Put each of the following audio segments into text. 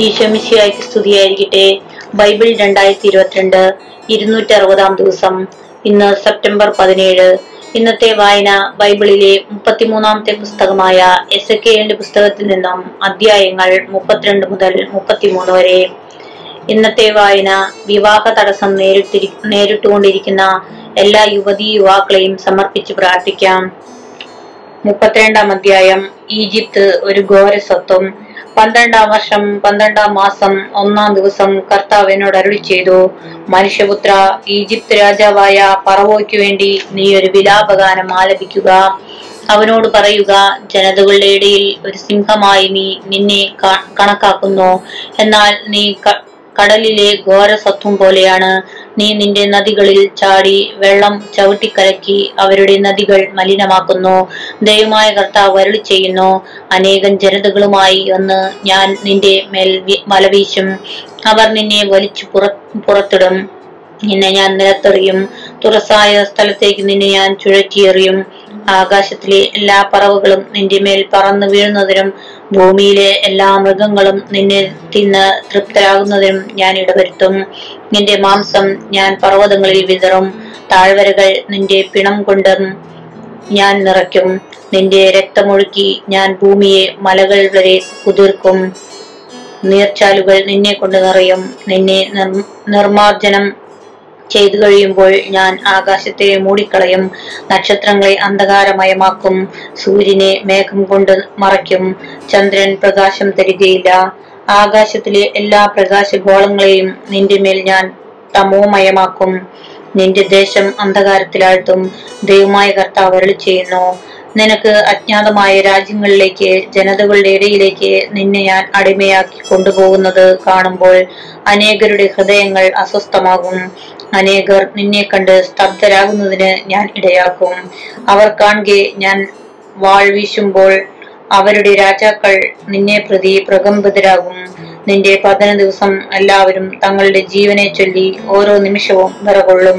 ഈശോമിശിയായ്ക്ക് സ്തുതിയായിരിക്കട്ടെ. ബൈബിൾ രണ്ടായിരത്തി ഇരുപത്തിരണ്ട് ഇരുന്നൂറ്റി അറുപതാം ദിവസം. ഇന്ന് സെപ്റ്റംബർ പതിനേഴ്. ഇന്നത്തെ വായന ബൈബിളിലെ മുപ്പത്തിമൂന്നാമത്തെ പുസ്തകമായ എസ് എ പുസ്തകത്തിൽ നിന്നും അധ്യായങ്ങൾ മുപ്പത്തിരണ്ട് മുതൽ മുപ്പത്തിമൂന്ന് വരെ. ഇന്നത്തെ വായന വിവാഹ തടസ്സം നേരിട്ടിരി നേരിട്ടുകൊണ്ടിരിക്കുന്ന എല്ലാ യുവതി യുവാക്കളെയും സമർപ്പിച്ച് പ്രാർത്ഥിക്കാം. മുപ്പത്തിരണ്ടാം അധ്യായം ഈജിപ്ത് ഒരു ഘോര സ്വത്വം പന്ത്രണ്ടാം വർഷം പന്ത്രണ്ടാം മാസം ഒന്നാം ദിവസം കർത്താവ് എന്നോട് അരുളി ചെയ്തു മനുഷ്യപുത്ര ഈജിപ്ത് രാജാവായ പറവോയ്ക്ക് വേണ്ടി നീ ഒരു വിലാപഗാനം ആലപിക്കുക. അവനോട് പറയുക ജനതകളുടെ ഇടയിൽ ഒരു സിംഹമായി നീ നിന്നെ കണക്കാക്കുന്നു. എന്നാൽ നീ കടലിലെ ഘോരസത്വം പോലെയാണ്. നീ നിന്റെ നദികളിൽ ചാടി വെള്ളം ചവിട്ടിക്കലക്കി അവരുടെ നദികൾ മലിനമാക്കുന്നു. ദൈവമായ കർത്താവ് അരുളി ചെയ്യുന്നു അനേകം ജനതകളുമായി ഒന്ന് ഞാൻ നിന്റെ മേൽ മലവീശും അവർ നിന്നെ വലിച്ചു പുറ പുറത്തിടും. നിന്നെ ഞാൻ നിലത്തെറിയും. തുറസായ സ്ഥലത്തേക്ക് നിന്നെ ഞാൻ ചുഴറ്റിയെറിയും. ആകാശത്തിലെ എല്ലാ പറവുകളും നിന്റെ മേൽ പറന്നു വീഴുന്നതിനും ഭൂമിയിലെ എല്ലാ മൃഗങ്ങളും നിന്നെ തിന്ന് തൃപ്തരാകുന്നതിനും ഞാൻ ഇടവരുത്തും. നിന്റെ മാംസം ഞാൻ പർവതങ്ങളിൽ വിതറും. താഴ്വരകൾ നിന്റെ പിണം കൊണ്ടും ഞാൻ നിറയ്ക്കും. നിന്റെ രക്തമൊഴുക്കി ഞാൻ ഭൂമിയെ മലകൾ വരെ കുതിർക്കും. നീർച്ചാലുകൾ നിന്നെ കൊണ്ട് നിറയും. നിന്നെ നിർ- നിർമാർജനം ചെയ്തു കഴിയുമ്പോൾ ഞാൻ ആകാശത്തെ മൂടിക്കളയും നക്ഷത്രങ്ങളെ അന്ധകാരമയമാക്കും സൂര്യനെ മേഘം കൊണ്ട് മറയ്ക്കും ചന്ദ്രൻ പ്രകാശം തരികയില്ല. ആകാശത്തിലെ എല്ലാ പ്രകാശഗോളങ്ങളെയും നിന്റെ മേൽ ഞാൻ തമോമയമാക്കും. നിന്റെ ദേശം അന്ധകാരത്തിലാഴ്ത്തും ദൈവമായ കർത്താവ് അരളി ചെയ്യുന്നു. നിനക്ക് അജ്ഞാതമായ രാജ്യങ്ങളിലേക്ക് ജനതകളുടെ ഇടയിലേക്ക് നിന്നെ ഞാൻ അടിമയാക്കി കൊണ്ടുപോകുന്നത് കാണുമ്പോൾ അനേകരുടെ ഹൃദയങ്ങൾ അസ്വസ്ഥമാകും. അനേകർ നിന്നെ കണ്ട് സ്തബ്ധരാകുന്നതിന് ഞാൻ ഇടയാക്കും. അവർ കാണുകെ ഞാൻ വാൾ വീശുമ്പോൾ അവരുടെ രാജാക്കൾ നിന്നെ പ്രതി പ്രകമ്പിതരാകും. നിന്റെ പതന ദിവസം എല്ലാവരും തങ്ങളുടെ ജീവനെ ചൊല്ലി ഓരോ നിമിഷവും നിറകൊള്ളും.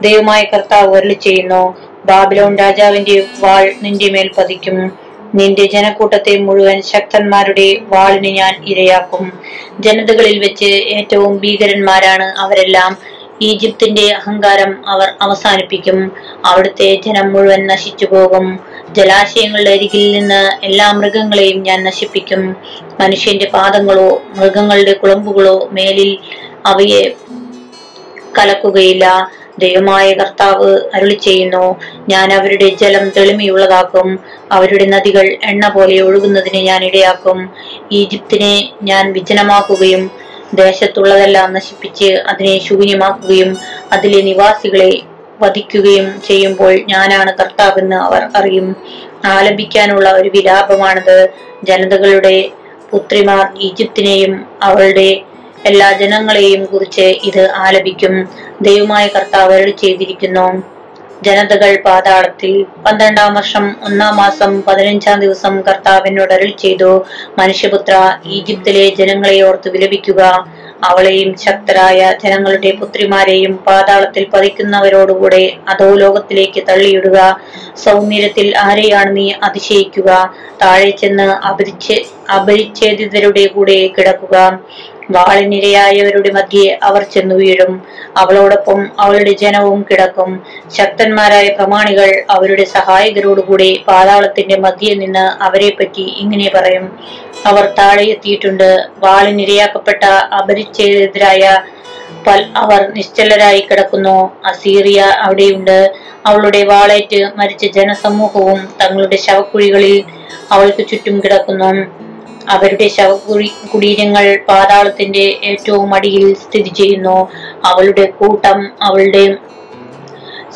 ദൈവമായ കർത്താവ് വരളി ചെയ്യുന്നു ബാബിലോൺ രാജാവിന്റെ വാൾ നിന്റെ മേൽ പതിക്കും. നിന്റെ ജനക്കൂട്ടത്തെ മുഴുവൻ ശക്തന്മാരുടെ വാളിന് ഞാൻ ഇരയാക്കും. ജനതകളിൽ വെച്ച് ഏറ്റവും ഭീകരന്മാരാണ് അവരെല്ലാം. ഈജിപ്തിന്റെ അഹങ്കാരം അവർ അവസാനിപ്പിക്കും. അവിടുത്തെ ജനം മുഴുവൻ നശിച്ചു പോകും ജലാശയങ്ങളുടെ അരികിൽ നിന്ന് എല്ലാ മൃഗങ്ങളെയും ഞാൻ നശിപ്പിക്കും. മനുഷ്യന്റെ പാദങ്ങളോ മൃഗങ്ങളുടെ കുളമ്പുകളോ മേലിൽ അവയെ കലക്കുകയില്ല. ദൈവമായ കർത്താവ് അരുളി ചെയ്യുന്നു ഞാൻ അവരുടെ ജലം തെളിമയുള്ളതാക്കും. അവരുടെ നദികൾ എണ്ണ പോലെ ഒഴുകുന്നതിന് ഞാൻ ഇടയാക്കും. ഈജിപ്തിനെ ഞാൻ വിജനമാക്കുകയും ദേശത്തുള്ളതെല്ലാം നശിപ്പിച്ച് അതിനെ ശൂന്യമാക്കുകയും അതിലെ നിവാസികളെ വധിക്കുകയും ചെയ്യുമ്പോൾ ഞാനാണ് കർത്താവെന്ന് അവർ അറിയും. ആലപിക്കാനുള്ള ഒരു വിലാപമാണത്. ജനതകളുടെ പുത്രിമാർ ഈജിപ്തിനെയും അവളുടെ എല്ലാ ജനങ്ങളെയും കുറിച്ച് ഇത് ആലപിക്കും. ദൈവമായ കർത്താവ് ചെയ്തിരിക്കുന്നു ജനതകൾ പാതാളത്തിൽ പന്ത്രണ്ടാം വർഷം ഒന്നാം മാസം പതിനഞ്ചാം ദിവസം കർത്താവിനോട് അരുൾ ചെയ്തു. മനുഷ്യപുത്ര ഈജിപ്തിലെ ജനങ്ങളെ ഓർത്ത് വിലപിക്കുക. അവളെയും ശക്തരായ ജനങ്ങളുടെ പുത്രിമാരെയും പാതാളത്തിൽ പതിക്കുന്നവരോടുകൂടെ അതോ ലോകത്തിലേക്ക് തള്ളിയിടുക. സൗന്ദര്യത്തിൽ ആരെയാണ് നീ അതിശയിക്കുക? താഴെ ചെന്ന് അപരിച്ഛേ അപരിച്ഛേദിതരുടെ കൂടെ കിടക്കുക. വാളിനിരയായവരുടെ മധ്യേ അവർ ചെന്നു വീഴും. അവളോടൊപ്പം അവളുടെ ജനവും കിടക്കും. ശക്തന്മാരായ പ്രമാണികൾ അവരുടെ സഹായകരോടുകൂടി പാതാളത്തിന്റെ മധ്യേ നിന്ന് അവരെ പറ്റി ഇങ്ങനെ പറയും. അവർ താഴെ എത്തിയിട്ടുണ്ട്. വാളിനിരയാക്കപ്പെട്ട അപരിച്ഛേദിതരായ പൽ അവർ നിശ്ചലരായി കിടക്കുന്നു. അസീറിയ അവിടെയുണ്ട്. അവളുടെ വാളേറ്റ് മരിച്ച ജനസമൂഹവും തങ്ങളുടെ ശവക്കുഴികളിൽ അവൾക്ക് ചുറ്റും കിടക്കുന്നു. അവരുടെ ശവകുടി കുടീരങ്ങൾ പാതാളത്തിന്റെ ഏറ്റവും അടിയിൽ സ്ഥിതി ചെയ്യുന്നു. അവളുടെ കൂട്ടം അവളുടെ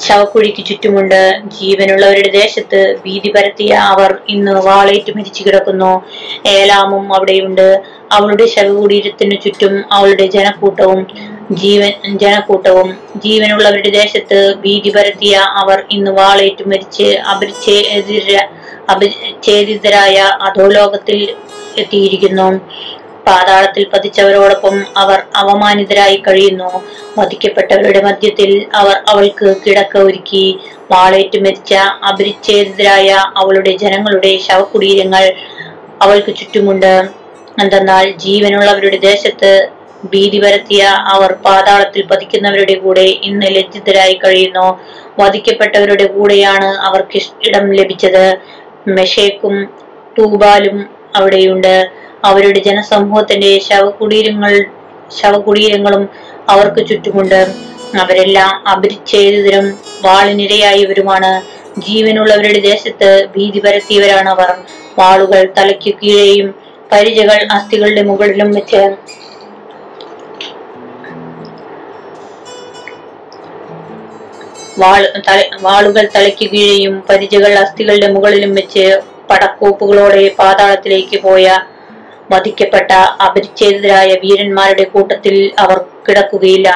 ശവക്കുഴിക്ക് ചുറ്റുമുണ്ട്. ജീവനുള്ളവരുടെ ദേശത്ത് ഭീതി പരത്തിയ അവർ ഇന്ന് വാളേറ്റ് മരിച്ചു കിടക്കുന്നു. ഏലാമും അവിടെയുണ്ട്. അവളുടെ ശവകുടീരത്തിനു ചുറ്റും അവളുടെ ജനക്കൂട്ടവും ജീവൻ ജനക്കൂട്ടവും ജീവനുള്ളവരുടെ ദേശത്ത് ഭീതി പരത്തിയ അവർ ഇന്ന് വാളേറ്റ് മരിച്ച് അപരിച്ഛേദിര അപരിച്ഛേദിതരായ അധോലോകത്തിൽ എത്തിയിരിക്കുന്നു. പാതാളത്തിൽ പതിച്ചവരോടൊപ്പം അവർ അവമാനിതരായി കഴിയുന്നു. വധിക്കപ്പെട്ടവരുടെ മധ്യത്തിൽ അവർ അവൾക്ക് കിടക്ക ഒരുക്കി. വാളേറ്റ് മരിച്ച അപരിച്ഛേദിതരായ അവളുടെ ജനങ്ങളുടെ ശവകുടീരങ്ങൾ അവൾക്ക് ചുറ്റുമുണ്ട്. എന്തെന്നാൽ ജീവനുള്ളവരുടെ ദേശത്ത് ഭീതി പരത്തിയ അവർ പാതാളത്തിൽ പതിക്കുന്നവരുടെ കൂടെ ഇന്ന് ലജ്ജിതരായി കഴിയുന്നു. വധിക്കപ്പെട്ടവരുടെ കൂടെയാണ് അവർക്ക് ഇടം ലഭിച്ചത്. മെഷേക്കും തൂബാലും അവിടെയുണ്ട്. അവരുടെ ജനസമൂഹത്തിന്റെ ശവകുടീരങ്ങൾ ശവകുടീരങ്ങളും അവർക്ക് ചുറ്റുമുണ്ട്. അവരെല്ലാം അപരിച്ഛേദിതരും വാളിനിരയായവരുമാണ്. ജീവനുള്ളവരുടെ ദേശത്ത് ഭീതി പരത്തിയവരാണ് അവർ വാളുകൾ തലയ്ക്ക് കീഴെയും പരിചകൾ അസ്ഥികളുടെ മുകളിലും വെച്ച്. വാളുകൾ തലയ്ക്ക് കീഴെയും പരിചകൾ അസ്ഥികളുടെ മുകളിലും വെച്ച് പടക്കോപ്പുകളോടെ പാതാളത്തിലേക്ക് പോയ വധിക്കപ്പെട്ട അപരിച്ഛേദിതരായ വീരന്മാരുടെ കൂട്ടത്തിൽ അവർ കിടക്കുകയില്ല.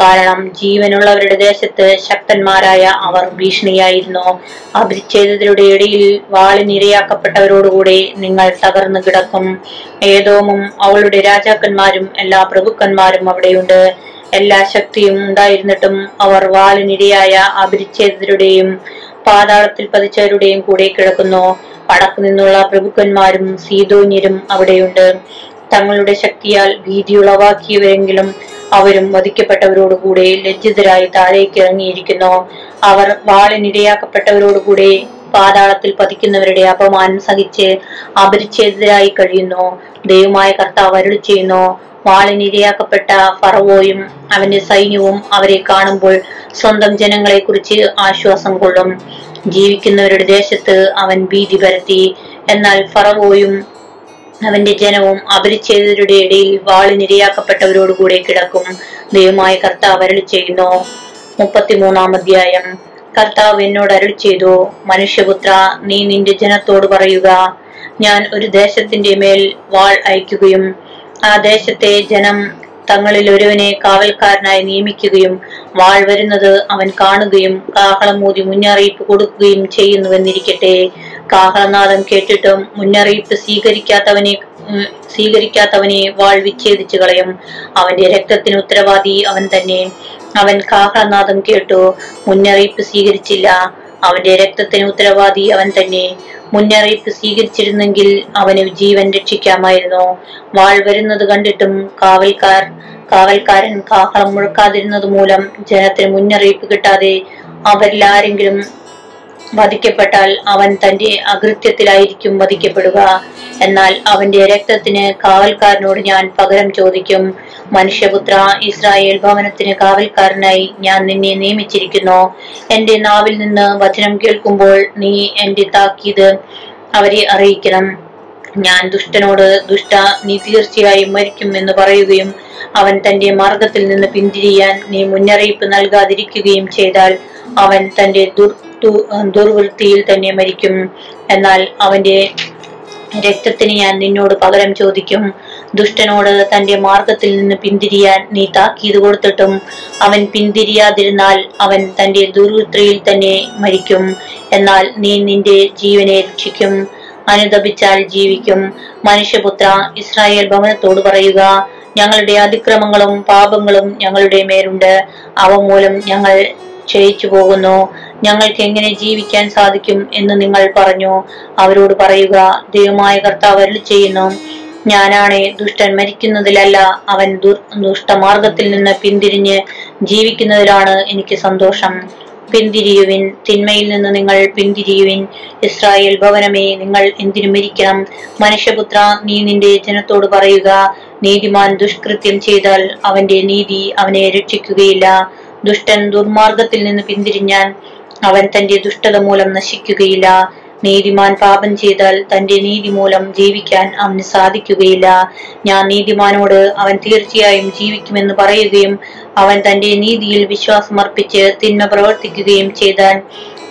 കാരണം ജീവനുള്ളവരുടെ ദേശത്ത് ശക്തന്മാരായ അവർ ഭീഷണിയായിരുന്നു. അഭിച്ഛേദത്തിലൂടെ ഇടയിൽ വാളിനിരയാക്കപ്പെട്ടവരോടുകൂടി നിങ്ങൾ തകർന്നു കിടക്കും. ഏതോമും അവളുടെ രാജാക്കന്മാരും എല്ലാ പ്രഭുക്കന്മാരും അവിടെയുണ്ട്. എല്ലാ ശക്തിയും ഉണ്ടായിരുന്നിട്ടും അവർ വാളിനിരയായ അഭിരിച്ഛേദരുടെയും പാതാളത്തിൽ പതിച്ചവരുടെയും കൂടെ കിടക്കുന്നു. വടക്കു നിന്നുള്ള പ്രഭുക്കന്മാരും സീതോന്യരും അവിടെയുണ്ട്. തങ്ങളുടെ ശക്തിയാൽ ഭീതിയുളവാക്കിയവരെങ്കിലും അവരും വധിക്കപ്പെട്ടവരോടുകൂടെ ലജ്ജിതരായി താഴേക്ക് ഇറങ്ങിയിരിക്കുന്നു. അവർ വാളിനിരയാക്കപ്പെട്ടവരോടുകൂടെ പാതാളത്തിൽ പതിക്കുന്നവരുടെ അപമാനം സഹിച്ച് അപരിച്ഛേദിതരായി കഴിയുന്നു. ദൈവമായ കർത്താവ് അരുളി ചെയ്യുന്നു വാളിനിരയാക്കപ്പെട്ട ഫറവോയും അവന്റെ സൈന്യവും അവരെ കാണുമ്പോൾ സ്വന്തം ജനങ്ങളെ കുറിച്ച് ആശ്വാസം കൊള്ളും. ജീവിക്കുന്നവരുടെ ദേശത്ത് അവൻ ഭീതി പരത്തി. എന്നാൽ ഫറവോയും അവന്റെ ജനവും അപരിച്ഛേദരുടെ ഇടയിൽ വാളിനിരയാക്കപ്പെട്ടവരോടുകൂടെ കിടക്കും. ദൈവമായ കർത്താവ് അരളി ചെയ്യുന്നു. മുപ്പത്തിമൂന്നാം അധ്യായം. കർത്താവ് എന്നോട് അരളി ചെയ്തു മനുഷ്യപുത്ര നീ നിന്റെ ജനത്തോട് പറയുക ഞാൻ ഒരു ദേശത്തിന്റെ മേൽ വാൾ അയക്കുകയും ആ ദേശത്തെ ജനം തങ്ങളിൽ ഒരുവനെ കാവൽക്കാരനായി നിയമിക്കുകയും വാൾ വരുന്നത് അവൻ കാണുകയും കാഹളം മൂതി മുന്നറിയിപ്പ് കൊടുക്കുകയും ചെയ്യുന്നുവെന്നിരിക്കട്ടെ. കാഹളനാദം കേട്ടിട്ടും മുന്നറിയിപ്പ് സ്വീകരിക്കാത്തവനെ സ്വീകരിക്കാത്തവനെ വാൾ വിച്ഛേദിച്ചു കളയും. അവന്റെ രക്തത്തിന് ഉത്തരവാദി അവൻ തന്നെ. അവൻ കാഹളനാദം കേട്ടു മുന്നറിയിപ്പ് സ്വീകരിച്ചില്ല. അവന്റെ രക്തത്തിന് ഉത്തരവാദി അവൻ തന്നെ. മുന്നറിയിപ്പ് സ്വീകരിച്ചിരുന്നെങ്കിൽ അവന് ജീവൻ രക്ഷിക്കാമായിരുന്നു. വാൾ വരുന്നത് കണ്ടിട്ടും കാവൽക്കാർ കാവൽക്കാരൻ കാഹളം മുഴക്കാതിരുന്നത് മൂലം ജനത്തിന് മുന്നറിയിപ്പ് കിട്ടാതെ അവരിൽ ആരെങ്കിലും വധിക്കപ്പെട്ടാൽ അവൻ തന്റെ അകൃത്യത്തിലായിരിക്കും വധിക്കപ്പെടുക. എന്നാൽ അവന്റെ രക്തത്തിന് കാവൽക്കാരനോട് ഞാൻ പകരം ചോദിക്കും മനുഷ്യപുത്ര ഇസ്രായേൽ ഭവനത്തിന് കാവൽക്കാരനായി ഞാൻ നിന്നെ നിയമിച്ചിരിക്കുന്നു. എന്റെ നാവിൽ നിന്ന് വചനം കേൾക്കുമ്പോൾ നീ എന്റെ താക്കീത് അവരെ അറിയിക്കണം. ഞാൻ ദുഷ്ടനോട് ദുഷ്ട നീ തീർച്ചയായും മരിക്കും എന്ന് പറയുകയും അവൻ തന്റെ മാർഗത്തിൽ നിന്ന് പിന്തിരിയാൻ നീ മുന്നറിയിപ്പ് നൽകാതിരിക്കുകയും ചെയ്താൽ അവൻ തന്റെ ദുർ ദുർവൃത്തിയിൽ തന്നെ മരിക്കും. എന്നാൽ അവന്റെ രക്തത്തിന് ഞാൻ നിന്നോട് പകരം ചോദിക്കും. ദുഷ്ടനോട് തന്റെ മാർഗത്തിൽ നിന്ന് പിന്തിരിയാൻ നീ താക്കീത് കൊടുത്തിട്ടും അവൻ പിന്തിരിയാതിരുന്നാൽ അവൻ തന്റെ ദുർവൃത്തിയിൽ തന്നെ മരിക്കും. എന്നാൽ നീ നിന്റെ ജീവനെ രക്ഷിക്കും. അനുദപിച്ചാൽ ജീവിക്കും. മനുഷ്യപുത്ര ഇസ്രായേൽ ഭവനത്തോട് പറയുക ഞങ്ങളുടെ അതിക്രമങ്ങളും പാപങ്ങളും ഞങ്ങളുടെ മേലുണ്ട്. അവ മൂലം ഞങ്ങൾ ക്ഷയിച്ചു പോകുന്നു ഞങ്ങൾക്ക് എങ്ങനെ ജീവിക്കാൻ സാധിക്കും എന്ന് നിങ്ങൾ പറഞ്ഞു. അവരോട് പറയുക ദൈവമായ കർത്താവ് അരുളി ചെയ്യുന്നു. ഞാനാണ് ദുഷ്ടൻ മരിക്കുന്നതിലല്ല അവൻ ദുഷ്ടമാർഗത്തിൽ നിന്ന് പിന്തിരിഞ്ഞ് ജീവിക്കുന്നതിലാണ് എനിക്ക് സന്തോഷം. പിന്തിരിയുവിൻ തിന്മയിൽ നിന്ന് നിങ്ങൾ പിന്തിരിയുവിൻ. ഇസ്രായേൽ ഭവനമേ നിങ്ങൾ എന്തിനു മരിക്കണം? മനുഷ്യപുത്ര നീ നിന്റെ ജനത്തോട് പറയുക നീതിമാൻ ദുഷ്കൃത്യം ചെയ്താൽ അവന്റെ നീതി അവനെ രക്ഷിക്കുകയില്ല. ദുഷ്ടൻ ദുർമാർഗത്തിൽ നിന്ന് പിന്തിരിഞ്ഞാൽ അവൻ തന്റെ ദുഷ്ടത മൂലം നശിക്കുകയില്ല. നീതിമാൻ പാപം ചെയ്താൽ തന്റെ നീതി മൂലം ജീവിക്കാൻ അവന് സാധിക്കുകയില്ല. ഞാൻ നീതിമാനോട് അവൻ തീർച്ചയായും ജീവിക്കുമെന്ന് പറയുകയും അവൻ തന്റെ നീതിയിൽ വിശ്വാസമർപ്പിച്ച് തിന്മ പ്രവർത്തിക്കുകയും ചെയ്താൽ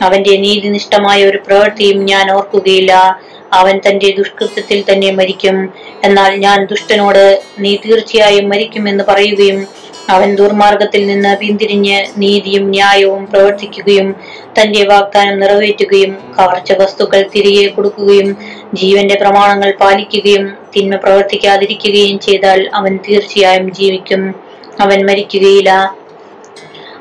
അവന്റെ നീതിനിഷ്ഠമായ ഒരു പ്രവൃത്തിയും ഞാൻ ഓർക്കുകയില്ല. അവൻ തന്റെ ദുഷ്കൃത്യത്തിൽ തന്നെ മരിക്കും. എന്നാൽ ഞാൻ ദുഷ്ടനോട് നീ തീർച്ചയായും മരിക്കുമെന്ന് പറയുകയും അവൻ ദുർമാർഗത്തിൽ നിന്ന് പിന്തിരിഞ്ഞ് നീതിയും ന്യായവും പ്രവർത്തിക്കുകയും തന്റെ വാഗ്ദാനം നിറവേറ്റുകയും കവർച്ച വസ്തുക്കൾ തിരികെ കൊടുക്കുകയും ജീവന്റെ പ്രമാണങ്ങൾ പാലിക്കുകയും തിന്മ പ്രവർത്തിക്കാതിരിക്കുകയും ചെയ്താൽ അവൻ തീർച്ചയായും ജീവിക്കും. അവൻ മരിക്കുകയില്ല.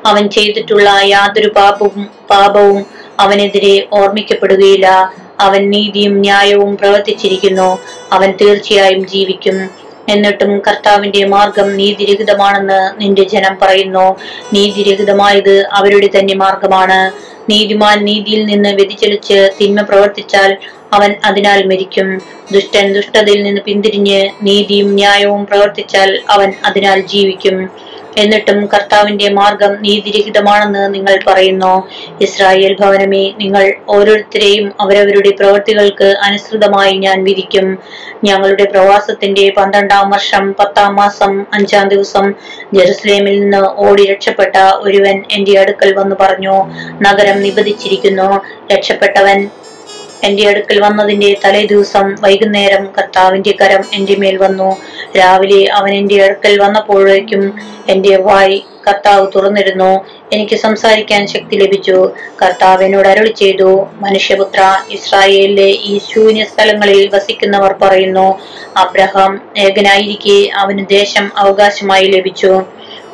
അവൻ ചെയ്തിട്ടുള്ള യാതൊരു പാപവും പാപവും അവനെതിരെ ഓർമ്മിക്കപ്പെടുകയില്ല. അവൻ നീതിയും ന്യായവും പ്രവർത്തിച്ചിരിക്കുന്നു. അവൻ തീർച്ചയായും ജീവിക്കും. എന്നിട്ടും കർത്താവിന്റെ മാർഗം നീതിരഹിതമാണെന്ന് നിന്റെ ജനം പറയുന്നു. നീതിരഹിതമായത് അവരുടെ തന്നെ മാർഗമാണ്. നീതിമാൻ നീതിയിൽ നിന്ന് വ്യതിചലിച്ച് തിന്മ പ്രവർത്തിച്ചാൽ അവൻ അതിനാൽ മരിക്കും. ദുഷ്ടൻ ദുഷ്ടതയിൽ നിന്ന് പിന്തിരിഞ്ഞ് നീതിയും ന്യായവും പ്രവർത്തിച്ചാൽ അവൻ അതിനാൽ ജീവിക്കും. എന്നിട്ടും കർത്താവിന്റെ മാർഗം നീതിരഹിതമാണെന്ന് നിങ്ങൾ പറയുന്നു. ഇസ്രായേൽ ഭവനമേ നിങ്ങൾ ഓരോരുത്തരെയും അവരവരുടെ പ്രവൃത്തികൾക്ക് അനുസൃതമായി ഞാൻ വിധിക്കും. ഞങ്ങളുടെ പ്രവാസത്തിന്റെ പന്ത്രണ്ടാം വർഷം പത്താം മാസം അഞ്ചാം ദിവസം ജെറുസലേമിൽ നിന്ന് ഓടി രക്ഷപ്പെട്ട ഒരുവൻ എന്റെ അടുക്കൽ വന്നു പറഞ്ഞു നഗരം നിബന്ധിച്ചിരിക്കുന്നു. രക്ഷപ്പെട്ടവൻ എന്റെ അടുക്കൽ വന്നതിന്റെ തലേ ദിവസം വൈകുന്നേരം കർത്താവിന്റെ കരം എന്റെ മേൽ വന്നു. രാവിലെ അവൻ എന്റെ അടുക്കൽ വന്നപ്പോഴേക്കും എന്റെ വായി കർത്താവ് തുറന്നിരുന്നു. എനിക്ക് സംസാരിക്കാൻ ശക്തി ലഭിച്ചു. കർത്താവ് എന്നോട് അരുളി ചെയ്തു മനുഷ്യപുത്ര ഇസ്രായേലിലെ ഈ ശൂന്യ സ്ഥലങ്ങളിൽ വസിക്കുന്നവർ പറയുന്നു അബ്രഹാം ഏകനായിരിക്കെ അവന് ദേശം അവകാശമായി ലഭിച്ചു.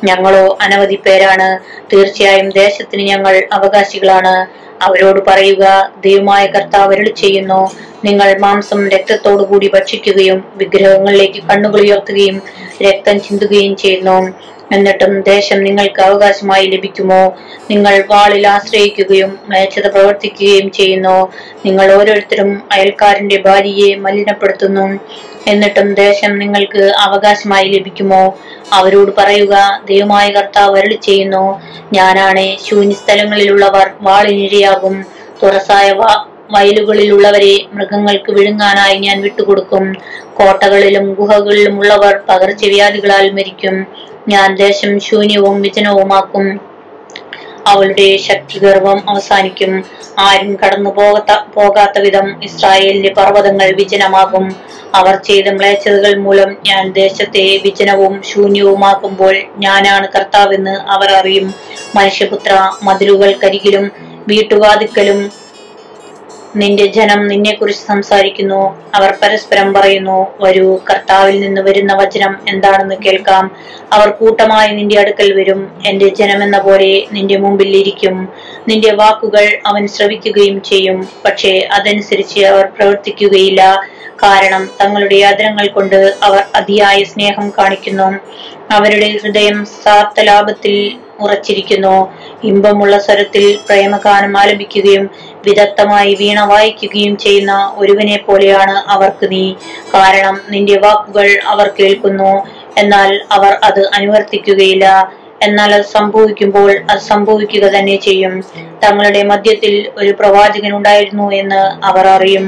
ഞങ്ങളോ അനവധി പേരാണ്. തീർച്ചയായും ദേശത്തിന് ഞങ്ങൾ അവകാശികളാണ്. അവരോട് പറയുക ദൈവമായ കർത്താവ് അരുളി ചെയ്യുന്നു. നിങ്ങൾ മാംസം രക്തത്തോടു കൂടി ഭക്ഷിക്കുകയും വിഗ്രഹങ്ങളിലേക്ക് കണ്ണുകൾ ഉയർത്തുകയും രക്തം ചിന്തുകയും ചെയ്യുന്നു. എന്നിട്ടും ദേശം നിങ്ങൾക്ക് അവകാശമായി ലഭിക്കുമോ? നിങ്ങൾ വാളിൽ ആശ്രയിക്കുകയും മേച്ചത പ്രവർത്തിക്കുകയും ചെയ്യുന്നു. നിങ്ങൾ ഓരോരുത്തരും അയൽക്കാരന്റെ ഭാര്യയെ മലിനപ്പെടുത്തുന്നു. എന്നിട്ടും ദേശം നിങ്ങൾക്ക് അവകാശമായി ലഭിക്കുമോ? അവരോട് പറയുക ദൈവമായ കർത്താവ് വരളി ചെയ്യുന്നു ഞാനാണ് ശൂന്യസ്ഥലങ്ങളിലുള്ളവർ വാളിനിരയാകും തുറസായ വയലുകളിലുള്ളവരെ മൃഗങ്ങൾക്ക് വിഴുങ്ങാനായി ഞാൻ വിട്ടുകൊടുക്കും. കോട്ടകളിലും ഗുഹകളിലും ഉള്ളവർ പകർച്ചവ്യാധികളാൽ മരിക്കും. ഞാൻ ദേശം ശൂന്യവും വിജനവുമാക്കും. അവളുടെ ശക്തിഗർവം അവസാനിക്കും. ആരും കടന്നു പോകാത്ത പോകാത്ത വിധം ഇസ്രായേലിന്റെ പർവതങ്ങൾ വിജനമാകും. അവർ ചെയ്ത മ്ലേച്ഛതകൾ മൂലം ഞാൻ ദേശത്തെ വിജനവും ശൂന്യവുമാക്കുമ്പോൾ ഞാനാണ് കർത്താവെന്ന് അവർ അറിയും. മനുഷ്യപുത്ര മതിലുകൾക്കരികിലും വീട്ടുവാതിക്കലും നിന്റെ ജനം നിന്നെക്കുറിച്ച് സംസാരിക്കുന്നു. അവർ പരസ്പരം പറയുന്നു വരൂ കർത്താവിൽ നിന്ന് വരുന്ന വചനം എന്താണെന്ന് കേൾക്കാം. അവർ കൂട്ടമായി നിന്റെ അടുക്കൽ വരും. എന്റെ ജനമെന്ന പോലെ നിന്റെ മുമ്പിൽ ഇരിക്കും. നിന്റെ വാക്കുകൾ അവൻ ശ്രവിക്കുകയും ചെയ്യും. പക്ഷേ അതനുസരിച്ച് അവർ പ്രവർത്തിക്കുകയില്ല. കാരണം തങ്ങളുടെ യാതനങ്ങൾ കൊണ്ട് അവർ അതിയായ സ്നേഹം കാണിക്കുന്നു. അവരുടെ ഹൃദയം സാർത്ഥലാഭത്തിൽ ഉറച്ചിരിക്കുന്നു. ഇമ്പമുള്ള സ്വരത്തിൽ പ്രേമഗാനം ആലപിക്കുകയും വിദഗ്ധമായി വീണ വായിക്കുകയും ചെയ്യുന്ന ഒരുവനെ പോലെയാണ് അവർക്ക് നീ. കാരണം നിന്റെ വാക്കുകൾ അവർ കേൾക്കുന്നു. എന്നാൽ അവർ അത് അനുവർത്തിക്കുകയില്ല. എന്നാൽ അത് സംഭവിക്കുമ്പോൾ അത് സംഭവിക്കുക തന്നെ ചെയ്യും. തങ്ങളുടെ മധ്യത്തിൽ ഒരു പ്രവാചകൻ ഉണ്ടായിരുന്നു എന്ന് അവർ അറിയും.